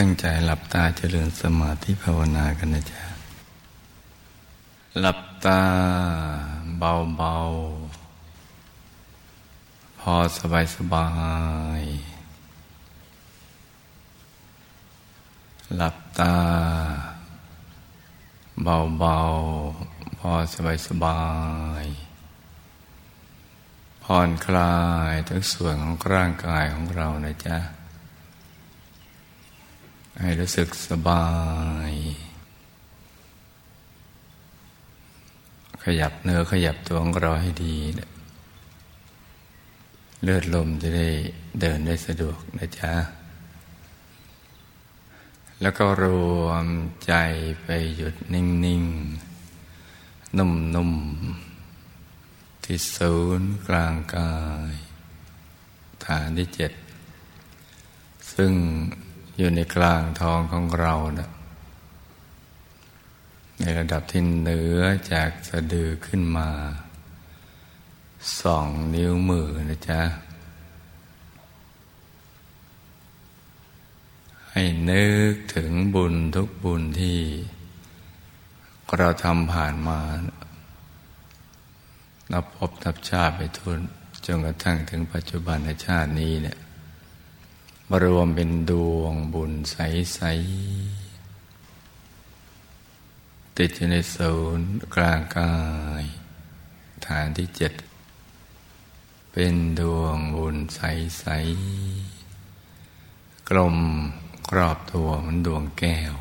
ตั้งใจหลับตาเจริญสมาธิภาวนากันนะจ๊ะ หลับตาเบาๆ พอสบายสบาย หลับตาเบาๆ พอสบายสบาย ผ่อนคลายทุกส่วนของร่างกายของเรานะจ๊ะ ให้รู้สึกสบาย ขยับเนื้อขยับตัวของเราให้ดี เลือดลมจะได้เดินได้สะดวกนะจ๊ะ แล้วก็รวมใจไปหยุดนิ่ง ๆ นุ่ม ๆ ที่ศูนย์กลางกาย ฐานที่เจ็ด ซึ่ง อยู่ในกลางท้องของเรานะในระดับที่เหนือจากสะดือขึ้นมาสองนิ้วมือนะจ๊ะ ให้นึกถึงบุญทุกบุญที่ เราทำผ่านมานับพบนับชาติไปทุนจนกระทั่งถึงปัจจุบันในชาตินี้เนี่ย รวมเป็นดวงบุญใส ๆ ติดอยู่ในศูนย์กลางกาย ฐานที่เจ็ด เป็นดวงบุญใส ๆ กลมกรอบตัวเหมือนดวงแก้ว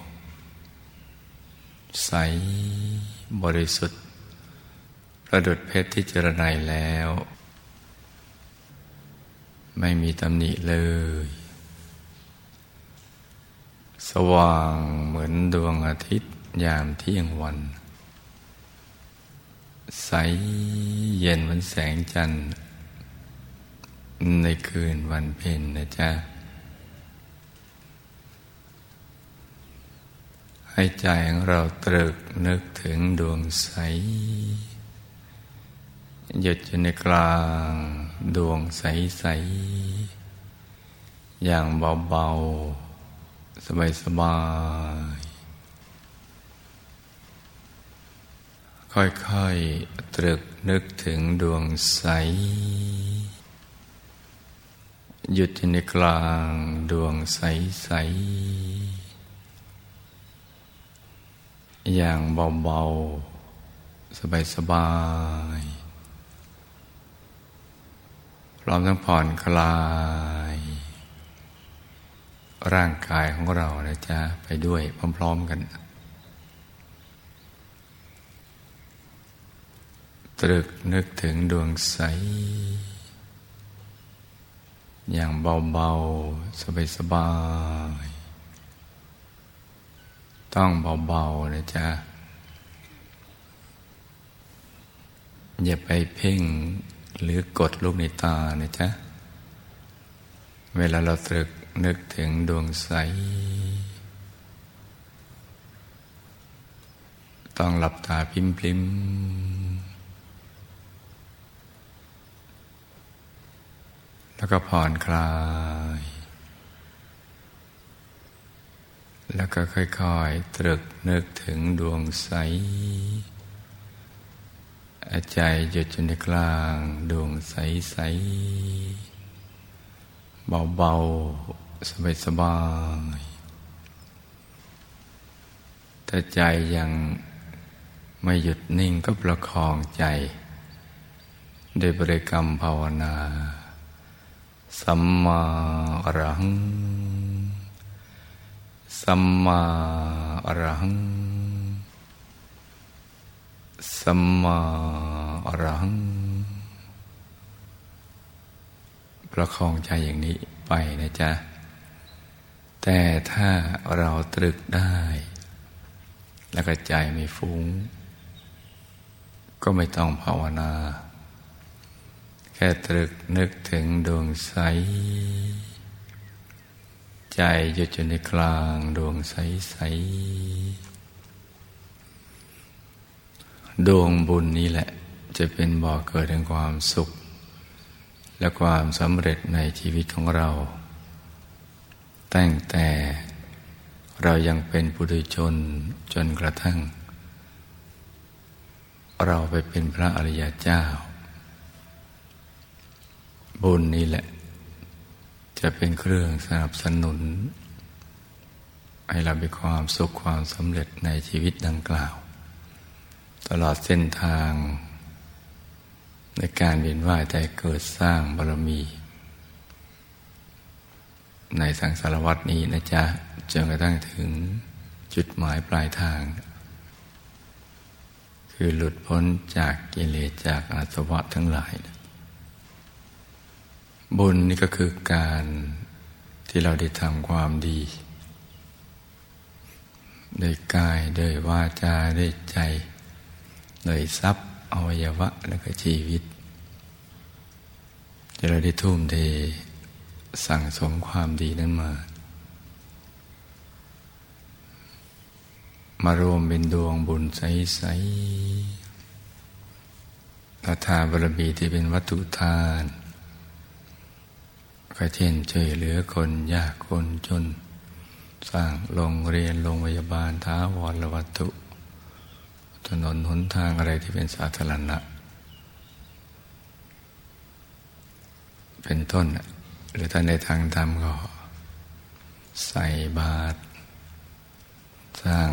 ใสบริสุทธิ์ ประดุดเพชรที่เจรไนแล้ว ไม่มีตำหนิเลย สว่างเหมือนดวงอาทิตย์ยามเที่ยงวัน ใสเย็นเหมือนแสงจันทร์ ในคืนวันเพ็ญนะจ๊ะ ให้ใจของเราตรึกนึกถึงดวงใส หยุดอยู่ในกลางดวงใสใสอย่างเบา ๆ สบายสบาย ค่อยๆ ตรึกนึกถึงดวงใส หยุดอยู่ในกลางดวงใสใส อย่างเบาๆ สบายๆพร้อมทั้งผ่อนคลาย ร่างกายของเรานะจ๊ะไปด้วยพร้อม ๆกันตรึกนึกถึงดวงใส อย่างเบา ๆ สบายๆต้องเบา ๆ นะจ๊ะ อย่าไปเพ่งหรือกดลูกในตานะจ๊ะ เวลาเราตรึก นึกถึงดวงใส ต้องหลับตาพิมพลิมแล้วก็ผ่อนคลาย แล้วก็ค่อยๆ ตรึกนึกถึงดวงใส ใจหยุดอยู่ในกลางดวงใสๆเบาๆ สบายสบายถ้าใจยังไม่หยุดนิ่งก็ประคองใจโดยบริกรรมภาวนา สัมมาอรหัง สัมมาอรหัง สัมมาอรหัง ประคองใจอย่างนี้ไปนะจ๊ะ แต่ถ้าเราตรึกได้ แล้วก็ใจไม่ฟุ้ง ก็ไม่ต้องภาวนา แค่ตรึกนึกถึงดวงใส ใจหยุดอยู่ในกลางดวงใสใสดวงบุญนี้แหละ จะเป็นบ่อเกิดแห่งความสุข และความสำเร็จในชีวิตของเรา ตั้งแต่เรายังเป็นปุถุชนจนกระทั่ง เราไปเป็นพระอริยเจ้า บุญนี่แหละ จะเป็นเครื่องสนับสนุน ให้เรามีความสุขความสำเร็จในชีวิตดังกล่าว ตลอดเส้นทาง ในการเวียนว่ายใจเกิดสร้างบารมี ในสังสารวัตนี้นะจ๊ะจนกระทั่งถึงจุดหมายปลายทาง คือหลุดพ้นจากกิเลสจากอาสวะทั้งหลาย บุญนี่ก็คือการที่เราได้ทำความดีด้วยกายด้วยวาจาด้วยใจด้วยทรัพย์อวัยวะ และก็ชีวิตที่เราได้ทุ่มเท สั่งสมความดีนั้นมา มารวมเป็นดวงบุญใสๆอาทานบารมีที่เป็นวัตถุทานก็เช่นช่วยเหลือคนยากคนจน สร้างโรงเรียนโรงพยาบาลท้าวรวัตถุ ถนนหนทางอะไรที่เป็นสาธารณะ เป็นต้น หรือถ้าในทางธรรมก็ ใส่บาตรสร้าง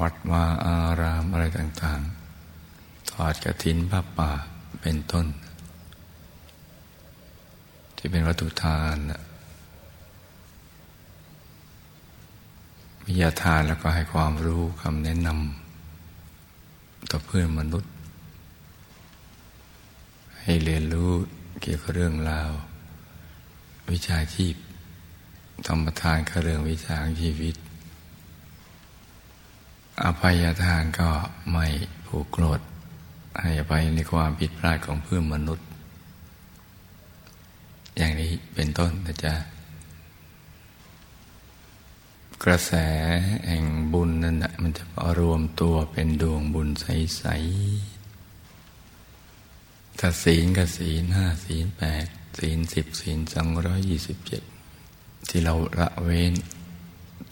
วัดวาอารามอะไรต่างๆถอดกระถินผ้าป่าเป็นต้น ที่เป็นวัตถุทานวิทยาทานแล้วก็ให้ความรู้คำแนะนำต่อเพื่อนมนุษย์ ให้เรียนรู้เกี่ยวกับเรื่องราว วิชาชีพธรรมทานกับเรื่องวิชาชีวิต อภัยทานก็ไม่ผูกโกรธให้อภัยในความผิดพลาดของเพื่อนมนุษย์ อย่างนี้เป็นต้นนะจ๊ะกระแสแห่งบุญนั่นนะมันจะรวมตัวเป็นดวงบุญใสๆ ถ้าศีลกับศีลห้าศีลแปดศีลสิบศีลสองร้อยยี่สิบเจ็ดที่เราละเว้น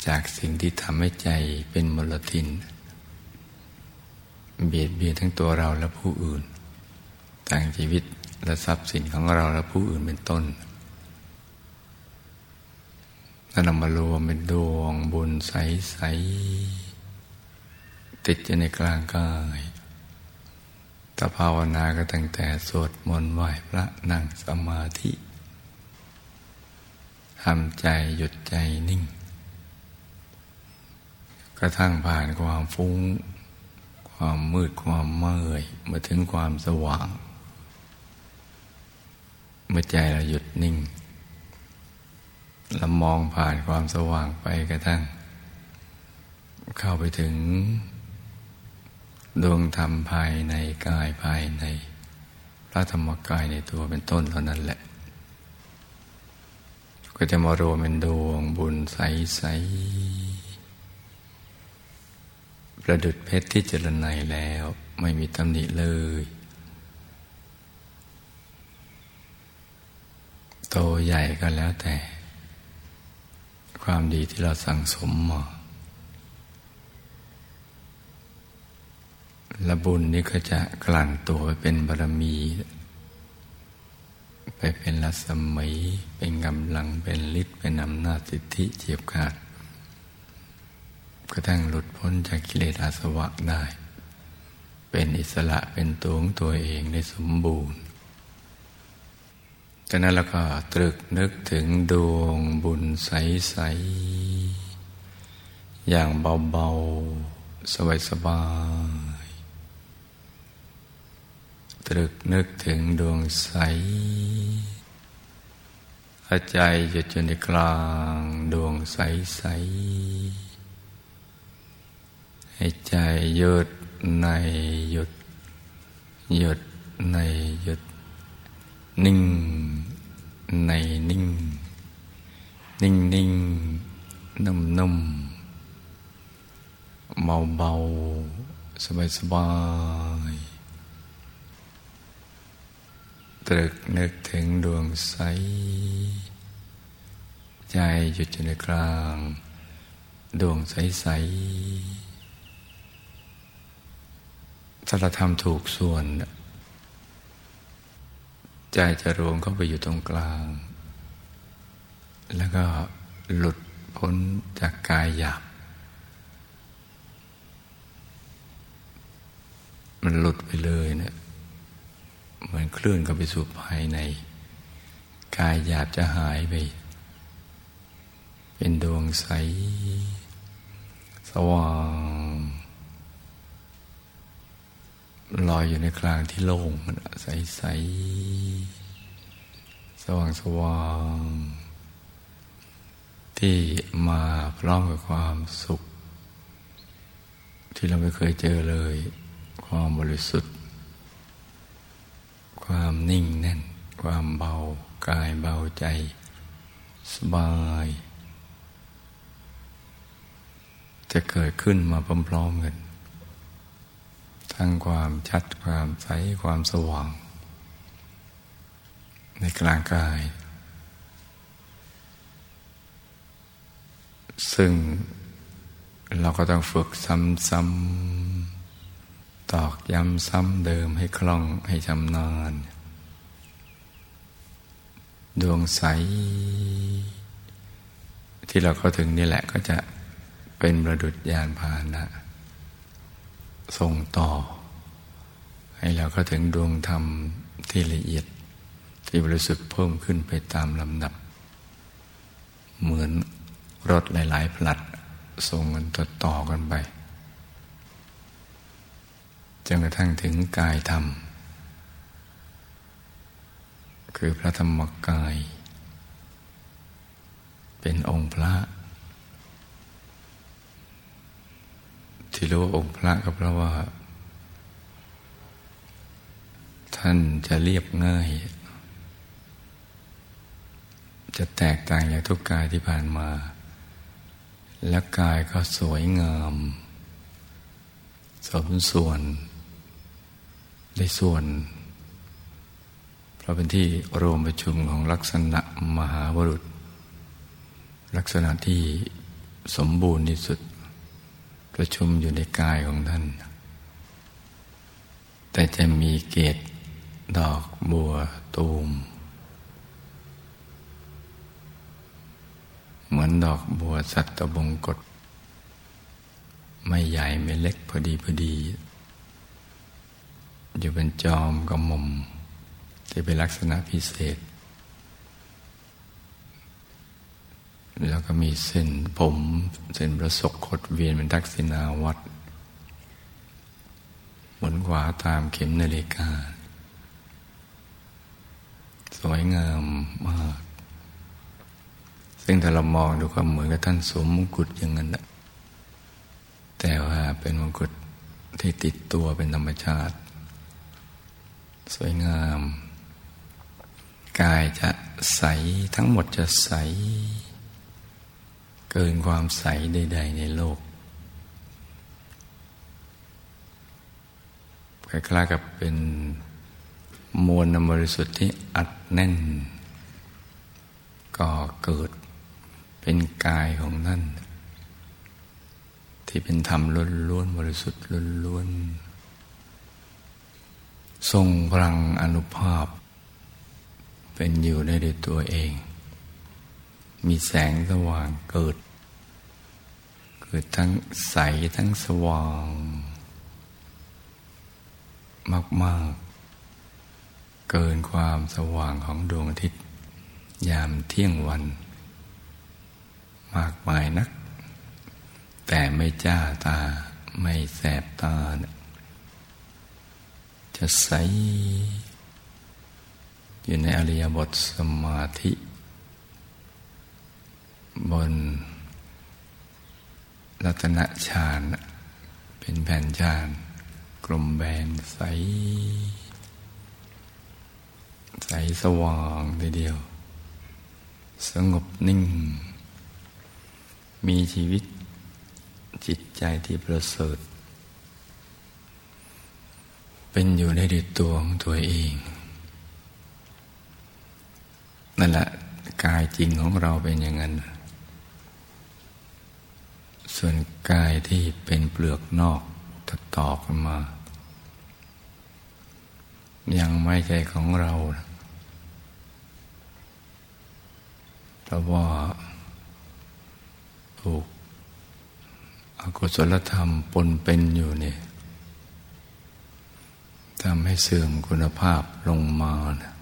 จากสิ่งที่ทำให้ใจเป็นมลทิน เบียดเบียนทั้งตัวเราและผู้อื่นต่างชีวิตและทรัพย์สินของเราและผู้อื่นเป็นต้นถ้านำมารวมเป็นดวงบุญใส ๆ ติดอยู่ในกลางกาย ภาวนาก็ตั้งแต่สวดมนต์ไหว้พระนั่งสมาธิทำใจหยุดใจนิ่ง กระทั่งผ่านความฟุ้ง ความมืดความเมื่อยมาถึงความสว่าง เมื่อใจเราหยุดนิ่งเรามองผ่านความสว่างไปกระทั่ง เข้าไปถึง ดวงธรรมภายในกายภายใน พระธรรมกายในตัวเป็นต้นเท่านั้นแหละ ก็จะมารวมเป็นดวงบุญใสๆประดุดเพชรที่เจริญในแล้วไม่มีตำหนิเลย โตใหญ่ก็แล้วแต่ ความดีที่เราสั่งสมมา และบุญนี้ก็จะกลั่นตัวไปเป็นบารมี ไปเป็นรัศมีเป็นกำลังเป็นฤทธิ์เป็นอำนาจสิทธิเจียบขาดกระทั่งหลุดพ้นจากกิเลสอาสวะได้ เป็นอิสระเป็นตัวของตัวเองได้สมบูรณ์จากนั้นเราก็ตรึกนึกถึงดวงบุญใส ๆ อย่างเบา ๆ สบาย ๆ ตรึกนึกถึงดวงใสใจหยุดอยู่ในกลางดวงใสๆให้ใจหยุดในหยุด หยุดในหยุด นิ่งในนิ่ง นิ่งนิ่งนุ่มนุ่มเบาเบาสบายสบาย ตรึกนึกถึงดวงใส ใจหยุดอยู่ในกลาง ดวงใสๆถ้าเราทำถูกส่วน ใจจะรวมเข้าไปอยู่ตรงกลาง แล้วก็หลุดพ้นจากกายหยาบมันหลุดไปเลยเนะี่ย เหมือนคลื่นเข้าไปสู่ภายใน กายหยาบจะหายไป เป็นดวงใส สว่างลอยอยู่ในกลางที่โล่งใสใสสว่างสว่าง ที่มาพร้อมกับความสุข ที่เราไม่เคยเจอเลย ความบริสุทธิ์ ความนิ่งแน่น ความเบากายเบาใจ สบาย จะเกิดขึ้นมาพร้อมๆกันทั้งความชัดความใสความสว่าง ในกลางกาย ซึ่งเราก็ต้องฝึกซ้ำๆ ตอกย้ำซ้ำเดิมให้คล่องให้ชำนาญดวงใส ที่เราเข้าถึงนี่แหละก็จะเป็นประดุจยานพาหนะ ส่งต่อ ให้เราเข้าถึงดวงธรรมที่ละเอียด ที่บริสุทธิ์เพิ่มขึ้นไปตามลำดับ เหมือนรถหลาย ๆ ผลัดส่งกันต่อกันไป จนกระทั่งถึงกายธรรม คือพระธรรมกาย เป็นองค์พระ ที่รู้องค์พระก็เพราะว่า ท่านจะเรียบง่าย จะแตกต่างจากทุกกายที่ผ่านมา และกายก็สวยงามสมส่วน ได้ส่วน เพราะเป็นที่รวมประชุมของลักษณะมหาวรุษ ลักษณะที่สมบูรณ์ที่สุด ประชุมอยู่ในกายของท่าน แต่จะมีเกตดอกบัวตูม เหมือนดอกบัวสัตตบงกฎไม่ใหญ่ไม่เล็กพอดีพอดี อยู่เป็นจอมกระมุมที่เป็นลักษณะพิเศษ แล้วก็มีเส้นผมเส้นประศกขดเวียนเป็นทักษิณาวัดหมุนขวาตามเข็มนาฬิกา สวยงามมาก ซึ่งถ้าเรามองดูความเหมือนกับท่านสวมมงกุฎอย่างนั้นแต่ว่าเป็นมงกุฎที่ติดตัวเป็นธรรมชาติ สวยงาม กายจะใสทั้งหมดจะใส เกินความใสใด ๆ ในโลกคล้ายๆกับเป็นมวลนบริสุทธิ์ที่อัดแน่น ก่อเกิดเป็นกายของนั่น ที่เป็นธรรมล้วนๆบริสุทธิ์ล้วนๆ ทรงพลังอนุภาพ เป็นอยู่ได้ด้วยตัวเอง มีแสงสว่างเกิด เกิดทั้งใสทั้งสว่าง มาก ๆ เกินความสว่างของดวงอาทิตย์ ยามเที่ยงวัน มากมายนัก แต่ไม่จ้าตาไม่แสบตานะ จะใส อยู่ในอริยบทสมาธิ บนรัตนฌานเป็นแผ่นฌานกลมแบนใส ใสสว่างทีเดียว สงบนิ่ง มีชีวิตจิตใจที่ประเสริฐ เป็นอยู่ในดิตัวของตัวเอง นั่นแหละกายจริงของเราเป็นอย่างนั้น ส่วนกายที่เป็นเปลือกนอกตัดต่อกันมา ยังไม่ใช่ของเราเพราะว่าถูกอกุศลธรรมปนเป็นอยู่เนี่ย ทำให้เสื่อมคุณภาพลงมานะ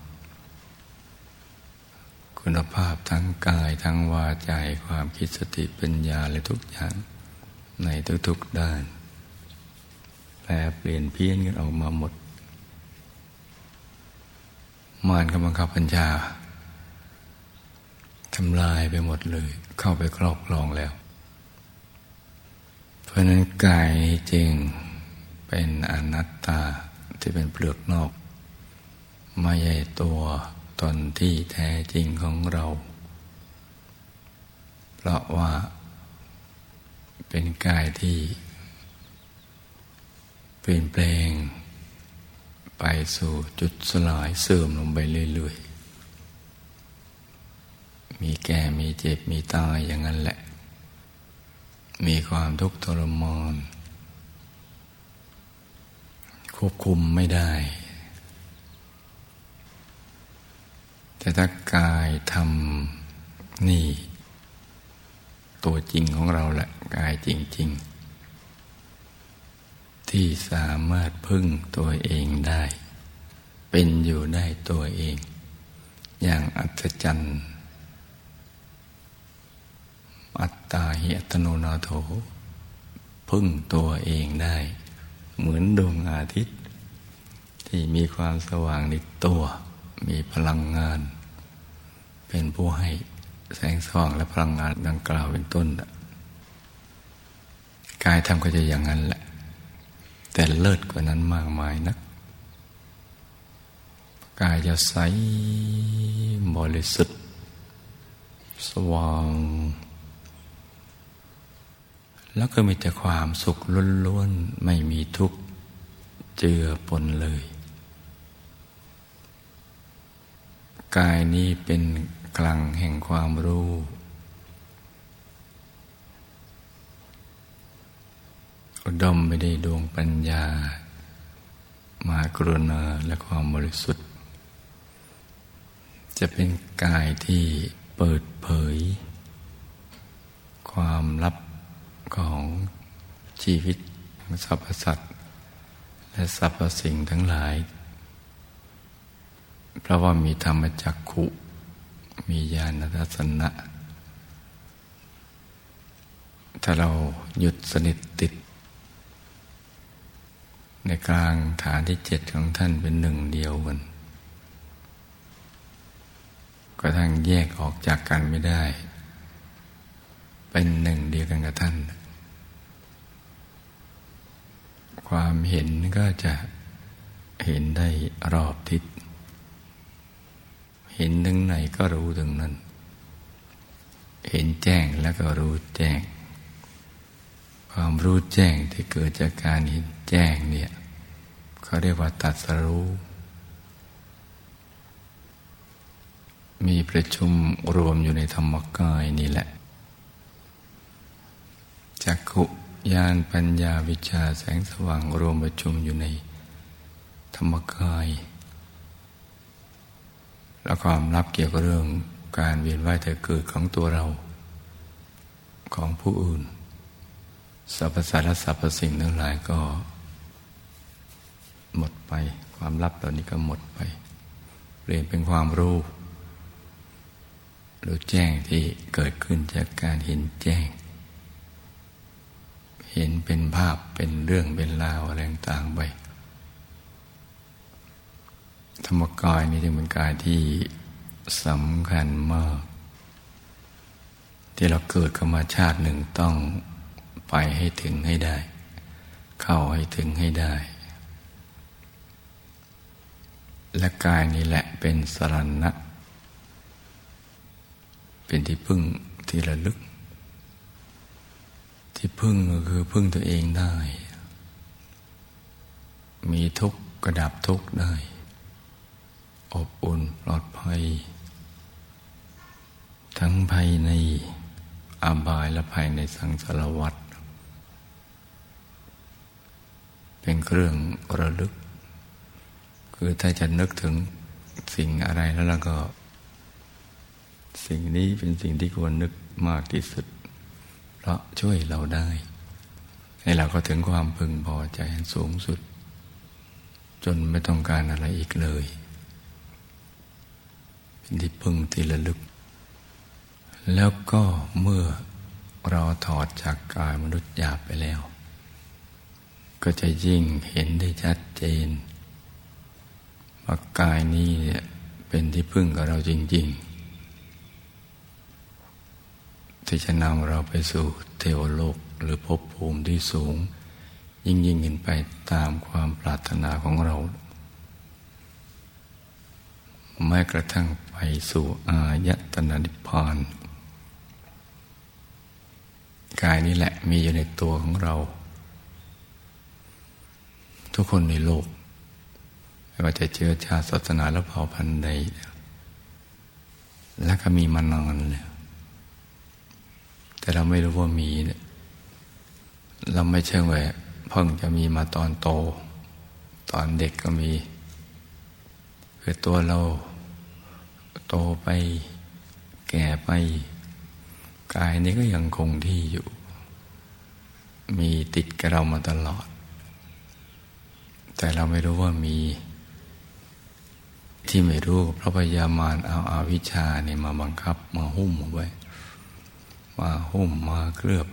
คุณภาพทั้งกายทั้งวาใจความคิดสติปัญญาและทุกอย่างในทุกๆด้านแปลเปลี่ยนเพี้ยนกันออกมาหมด มานกำลังขับปัญญาทำลายไปหมดเลย เข้าไปครอบครองแล้ว เพราะนั้นกายจริงเป็นอนัตตา ที่เป็นเปลือกนอก ไม่ใช่ตัวตนที่แท้จริงของเรา เพราะว่าเป็นกายที่ เปลี่ยนแปลง ไปสู่จุดสลายเสื่อมลงไปเรื่อยๆ มีแก่มีเจ็บมีตายอย่างนั้นแหละ มีความทุกข์ทรมาน ควบคุมไม่ได้ แต่ถ้ากายทำนี่ ตัวจริงของเราแหละกายจริง ๆ ที่สามารถพึ่งตัวเองได้ เป็นอยู่ได้ตัวเอง อย่างอัศจรรย์อัตตาเหิตโนนาโถ พึ่งตัวเองได้ เหมือนดวงอาทิตย์ ที่มีความสว่างในตัว มีพลังงาน เป็นผู้ให้แสงสว่างและพลังงานดังกล่าวเป็นต้นกายทำก็จะอย่างนั้นแหละ แต่เลิศกว่านั้นมากมายนะกายจะใสบริสุทธิ์สว่าง แล้วก็มีแต่ความสุขล้วนๆ ไม่มีทุกข์ เจือปนเลย กายนี้เป็นกลังแห่งความรู้ อุดมไปได้ดวงปัญญามากรุณาและความบริสุทธิ์ จะเป็นกายที่เปิดเผย ความลับของชีวิตสรรพสัตว์ และสรรพสิ่งทั้งหลาย เพราะว่ามีธรรมจักขุ มีญาณทัศนะ ถ้าเราหยุดสนิทติด ในกลางฐานที่เจ็ดของท่านเป็นหนึ่งเดียวกันก็ทั้งแยกออกจากกันไม่ได้ เป็นหนึ่งเดียวกันกับท่าน ความเห็นก็จะเห็นได้รอบทิศ เห็นถึงไหนก็รู้ถึงนั้น เห็นแจ้งแล้วก็รู้แจ้ง ความรู้แจ้งที่เกิดจากการเห็นแจ้งเนี่ยเขาเรียกว่าตัดสรู้ มีประชุมรวมอยู่ในธรรมกายนี่แหละจักขุ ญาณปัญญาวิชาแสงสว่างรวมประชุมอยู่ในธรรมกาย แล้วความรับเกี่ยวกับเรื่องการเวียนว่ายแต่เกิดของตัวเรา ของผู้อื่นสรรพสัตว์และสรรพสิ่งทั้งหลายก็ หมดไปความลับเหล่านี้ก็หมดไป เปลี่ยนเป็นความรู้รู้แจ้งที่เกิดขึ้นจากการเห็นแจ้ง เห็นเป็นภาพเป็นเรื่องเป็นราวอะไรต่างไป ธรรมกายนี่จึงเป็นกายที่สำคัญมาก ที่เราเกิดขึ้นมาชาติหนึ่งต้องไปให้ถึงให้ได้ เข้าให้ถึงให้ได้ และกายนี้แหละเป็นสรณะ เป็นที่พึ่งที่ระลึก ที่พึ่งก็คือพึ่งตัวเองได้ มีทุกข์กระดับทุกข์ได้ อบอุ่นปลอดภัย ทั้งภายในอาบายและภายในสังสารวัฏเป็นเครื่องระลึก คือถ้าจะนึกถึงสิ่งอะไรแล้วเราก็ สิ่งนี้เป็นสิ่งที่ควรนึกมากที่สุด เพราะช่วยเราได้ ให้เราก็ถึงความพึงพอใจสูงสุด จนไม่ต้องการอะไรอีกเลย เป็นที่พึงที่ระลึก แล้วก็เมื่อเราถอดจากกายมนุษย์หยาบไปแล้ว ก็จะยิ่งเห็นได้ชัดเจนว่ากายนี้เป็นที่พึ่งกับเราจริง ๆ ที่จะนำเราไปสู่เทวโลกหรือภพภูมิที่สูง ยิ่งยิ่งขึ้นไปตามความปรารถนาของเรา แม้กระทั่งไปสู่อายตนะนิพพานกายนี้แหละมีอยู่ในตัวของเรา ทุกคนในโลก ไม่ว่าจะเชื้อชาติศาสนาและเผ่าพันธุ์ใด และก็มีมานานเลย แต่เราไม่รู้ว่ามีเนี่ยเราไม่เชื่อว่าเพิ่งจะมีมาตอนโต ตอนเด็กก็มี คือตัวเราโตไปแก่ไป กายนี้ก็ยังคงที่อยู่ มีติดกับเรามาตลอด แต่เราไม่รู้ว่ามีที่ไม่รู้เพราะพยามารเอาอาวิชชาเนี่ยมาบังคับมาหุ้มเอาไว้ มาหุ้มมาเคลือบ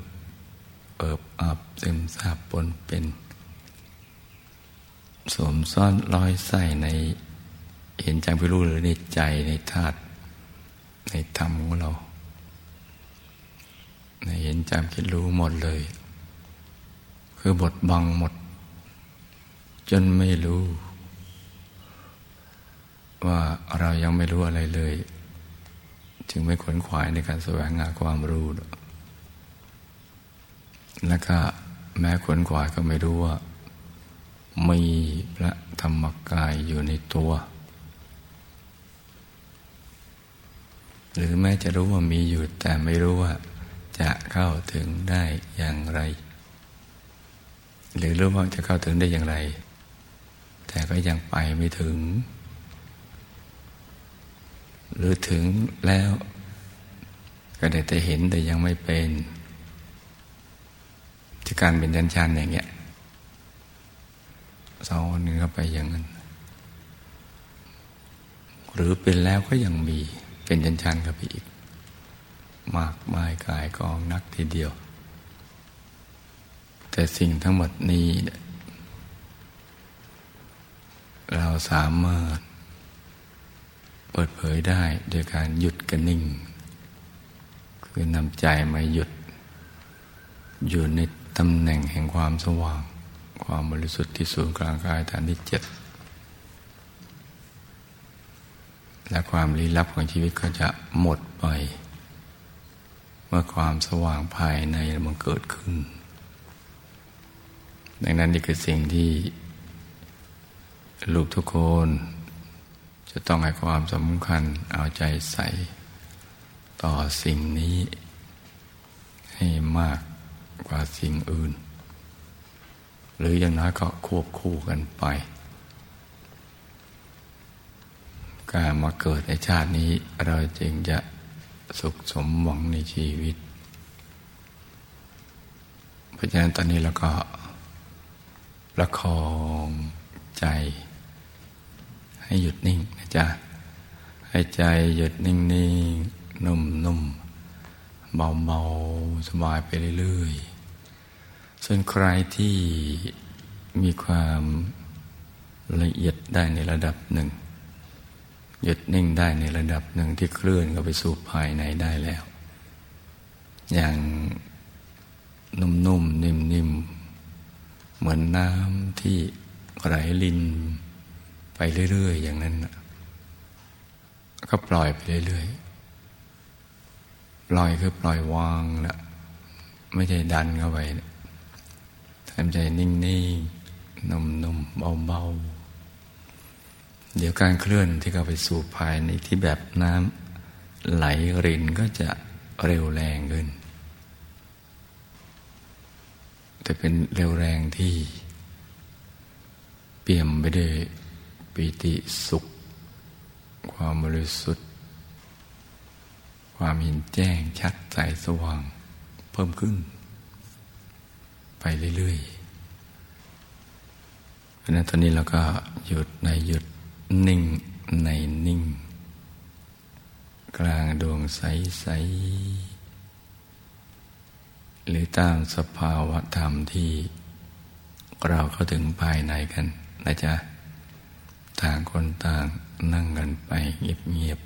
เอิบอับซึมซาบปนเป็นสวมซ่อนร้อยใส่ใน เห็นจังไปรู้หรือในใจในธาตุในธรรมของเรา ในเห็นจำคิดรู้หมดเลย คือบทบังหมด จนไม่รู้ ว่าเรายังไม่รู้อะไรเลย จึงไม่ขวนขวายในการแสวงหาความรู้ แล้วก็แม้ขวนขวายก็ไม่รู้ว่า มีพระธรรมกายอยู่ในตัว หรือแม้จะรู้ว่ามีอยู่แต่ไม่รู้ว่า จะเข้าถึงได้อย่างไร หรือรู้ว่าจะเข้าถึงได้อย่างไร แต่ก็ยังไปไม่ถึง หรือถึงแล้ว ก็ได้แต่เห็นแต่ยังไม่เป็นที่การเป็นยันชันอย่างเงี้ยสอนเข้าไปอย่างนั้น หรือเป็นแล้วก็ยังมีเป็นยันชันกับไปอีก มากมายกายกองนักทีเดียว แต่สิ่งทั้งหมดนี้ เราสามารถ เปิดเผยได้โดยการหยุดกันนิ่ง คือนำใจมาหยุด อยู่ในตำแหน่งแห่งความสว่าง ความบริสุทธิ์ที่ศูนย์กลางกายฐานที่เจ็ดและความลี้ลับของชีวิตก็จะหมดไป เมื่อความสว่างภายในมันเกิดขึ้น ดังนั้นนี่คือสิ่งที่ลูกทุกคน จะต้องให้ความสำคัญเอาใจใส่ต่อสิ่งนี้ ให้มากกว่าสิ่งอื่น หรืออย่างน้อยก็ควบคู่กันไป การมาเกิดในชาตินี้เราจึงจะสุขสมหวังในชีวิต เพราะฉะนั้นตอนนี้เราก็ประคองใจ ให้หยุดนิ่งนะจ๊ะให้ใจหยุดนิ่งนิ่งนุ่มนุ่มเบาเบาสบายไปเรื่อยๆ ส่วนใครที่มีความละเอียดได้ในระดับหนึ่ง หยุดนิ่งได้ในระดับหนึ่งที่เคลื่อนเข้าไปสู่ภายในได้แล้ว อย่างนุ่มๆนิ่มๆ เหมือนน้ำที่ไหลลิน ไปเรื่อย ๆ อย่างนั้นก็ปล่อยไปเรื่อยๆปล่อยคือปล่อยวางละไม่ใช่ดันเข้าไปทำใจนิ่งๆนุ่มๆเบาๆเดี๋ยวการเคลื่อนที่เข้าไปสู่ภายในที่แบบน้ำไหลรินก็จะเร็วแรงขึ้นแต่เป็นเร็วแรงที่เปี่ยมไปด้วย ปิติสุข ความบริสุทธิ์ ความเห็นแจ้งชัดใสสว่าง เพิ่มขึ้น ไปเรื่อยๆเพราะนั้นตอนนี้เราก็หยุดในหยุดนิ่งในนิ่ง กลางดวงใสๆหรือตามสภาวะธรรมที่เราเข้าถึงภายในกันนะจ๊ะ ต่างคนต่างนั่งกันไปเงียบ